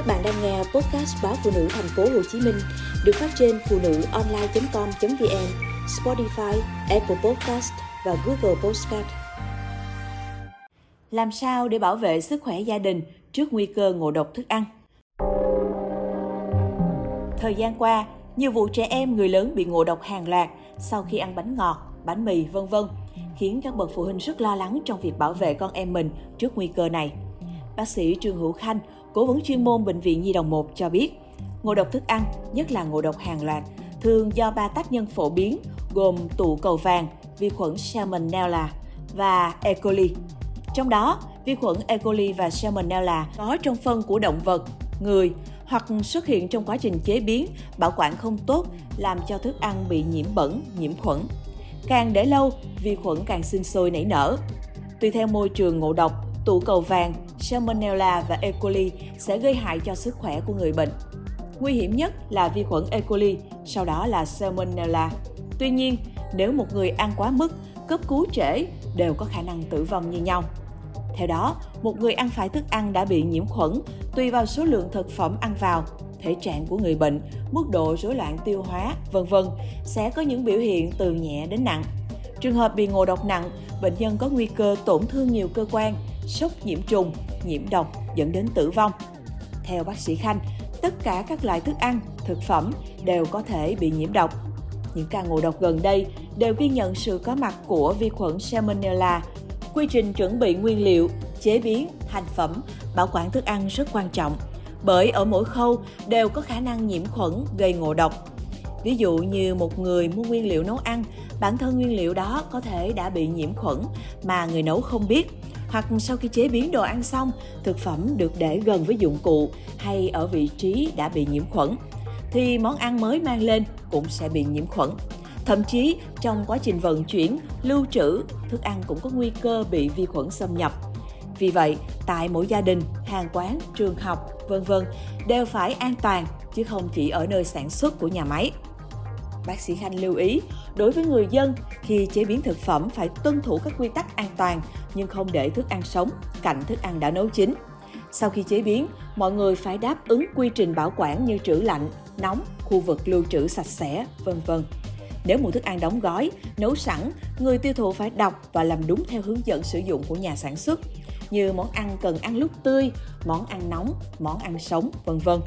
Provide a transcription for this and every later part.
Các bạn đang nghe podcast báo phụ nữ thành phố Hồ Chí Minh được phát trên phụ nữ online.com.vn, Spotify, Apple Podcast và Google Podcast. Làm sao để bảo vệ sức khỏe gia đình trước nguy cơ ngộ độc thức ăn? Thời gian qua, nhiều vụ trẻ em người lớn bị ngộ độc hàng loạt sau khi ăn bánh ngọt, bánh mì, vân vân, khiến các bậc phụ huynh rất lo lắng trong việc bảo vệ con em mình trước nguy cơ này. Bác sĩ Trương Hữu Khanh, cố vấn chuyên môn Bệnh viện Nhi đồng 1 cho biết, ngộ độc thức ăn, nhất là ngộ độc hàng loạt, thường do ba tác nhân phổ biến gồm tụ cầu vàng, vi khuẩn Salmonella và E. coli. Trong đó, vi khuẩn E. coli và Salmonella có trong phân của động vật, người hoặc xuất hiện trong quá trình chế biến, bảo quản không tốt làm cho thức ăn bị nhiễm bẩn, nhiễm khuẩn. Càng để lâu, vi khuẩn càng sinh sôi nảy nở. Tùy theo môi trường ngộ độc, tụ cầu vàng, Salmonella và E. coli sẽ gây hại cho sức khỏe của người bệnh. Nguy hiểm nhất là vi khuẩn E. coli, sau đó là Salmonella. Tuy nhiên, nếu một người ăn quá mức, cấp cứu trễ đều có khả năng tử vong như nhau. Theo đó, một người ăn phải thức ăn đã bị nhiễm khuẩn tùy vào số lượng thực phẩm ăn vào, thể trạng của người bệnh, mức độ rối loạn tiêu hóa, vân vân sẽ có những biểu hiện từ nhẹ đến nặng. Trường hợp bị ngộ độc nặng, bệnh nhân có nguy cơ tổn thương nhiều cơ quan, sốc nhiễm trùng, nhiễm độc dẫn đến tử vong. Theo bác sĩ Khanh, tất cả các loại thức ăn, thực phẩm đều có thể bị nhiễm độc. Những ca ngộ độc gần đây đều ghi nhận sự có mặt của vi khuẩn Salmonella. Quy trình chuẩn bị nguyên liệu, chế biến, thành phẩm, bảo quản thức ăn rất quan trọng, bởi ở mỗi khâu đều có khả năng nhiễm khuẩn gây ngộ độc. Ví dụ như một người mua nguyên liệu nấu ăn, bản thân nguyên liệu đó có thể đã bị nhiễm khuẩn mà người nấu không biết hoặc sau khi chế biến đồ ăn xong, thực phẩm được để gần với dụng cụ hay ở vị trí đã bị nhiễm khuẩn, thì món ăn mới mang lên cũng sẽ bị nhiễm khuẩn. Thậm chí trong quá trình vận chuyển, lưu trữ, thức ăn cũng có nguy cơ bị vi khuẩn xâm nhập. Vì vậy, tại mỗi gia đình, hàng quán, trường học, vân vân đều phải an toàn chứ không chỉ ở nơi sản xuất của nhà máy. Bác sĩ Khanh lưu ý, đối với người dân, khi chế biến thực phẩm phải tuân thủ các quy tắc an toàn nhưng không để thức ăn sống cạnh thức ăn đã nấu chín. Sau khi chế biến, mọi người phải đáp ứng quy trình bảo quản như trữ lạnh, nóng, khu vực lưu trữ sạch sẽ, vân vân. Nếu mua thức ăn đóng gói, nấu sẵn, người tiêu thụ phải đọc và làm đúng theo hướng dẫn sử dụng của nhà sản xuất, như món ăn cần ăn lúc tươi, món ăn nóng, món ăn sống, vân vân.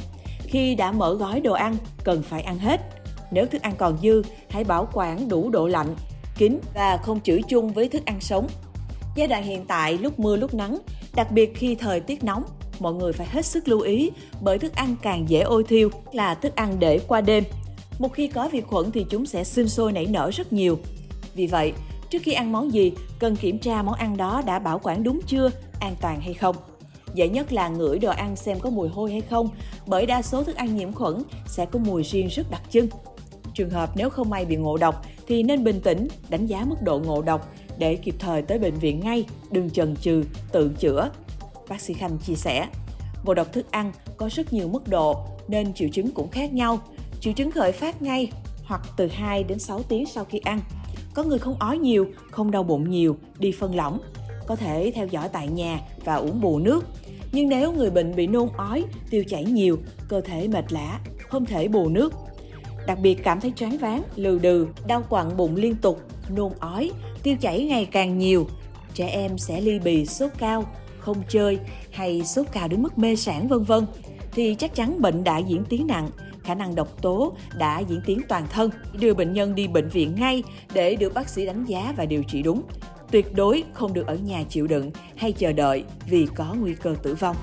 Khi đã mở gói đồ ăn, cần phải ăn hết. Nếu thức ăn còn dư, hãy bảo quản đủ độ lạnh, kín và không chửi chung với thức ăn sống. Giai đoạn hiện tại lúc mưa lúc nắng, đặc biệt khi thời tiết nóng, mọi người phải hết sức lưu ý bởi thức ăn càng dễ ôi thiêu là thức ăn để qua đêm. Một khi có vi khuẩn thì chúng sẽ sinh sôi nảy nở rất nhiều. Vì vậy, trước khi ăn món gì, cần kiểm tra món ăn đó đã bảo quản đúng chưa, an toàn hay không. Dễ nhất là ngửi đồ ăn xem có mùi hôi hay không, bởi đa số thức ăn nhiễm khuẩn sẽ có mùi riêng rất đặc trưng. Trường hợp nếu không may bị ngộ độc thì nên bình tĩnh, đánh giá mức độ ngộ độc để kịp thời tới bệnh viện ngay, đừng chần chừ, tự chữa. Bác sĩ Khanh chia sẻ, ngộ độc thức ăn có rất nhiều mức độ nên triệu chứng cũng khác nhau. Triệu chứng khởi phát ngay hoặc từ 2 đến 6 tiếng sau khi ăn. Có người không ói nhiều, không đau bụng nhiều, đi phân lỏng. Có thể theo dõi tại nhà và uống bù nước. Nhưng nếu người bệnh bị nôn ói, tiêu chảy nhiều, cơ thể mệt lả, không thể bù nước, đặc biệt cảm thấy choáng váng, lừ đừ, đau quặn bụng liên tục, nôn ói, tiêu chảy ngày càng nhiều. Trẻ em sẽ ly bì, sốt cao, không chơi hay sốt cao đến mức mê sản vân vân thì chắc chắn bệnh đã diễn tiến nặng, khả năng độc tố đã diễn tiến toàn thân. Đưa bệnh nhân đi bệnh viện ngay để được bác sĩ đánh giá và điều trị đúng. Tuyệt đối không được ở nhà chịu đựng hay chờ đợi vì có nguy cơ tử vong.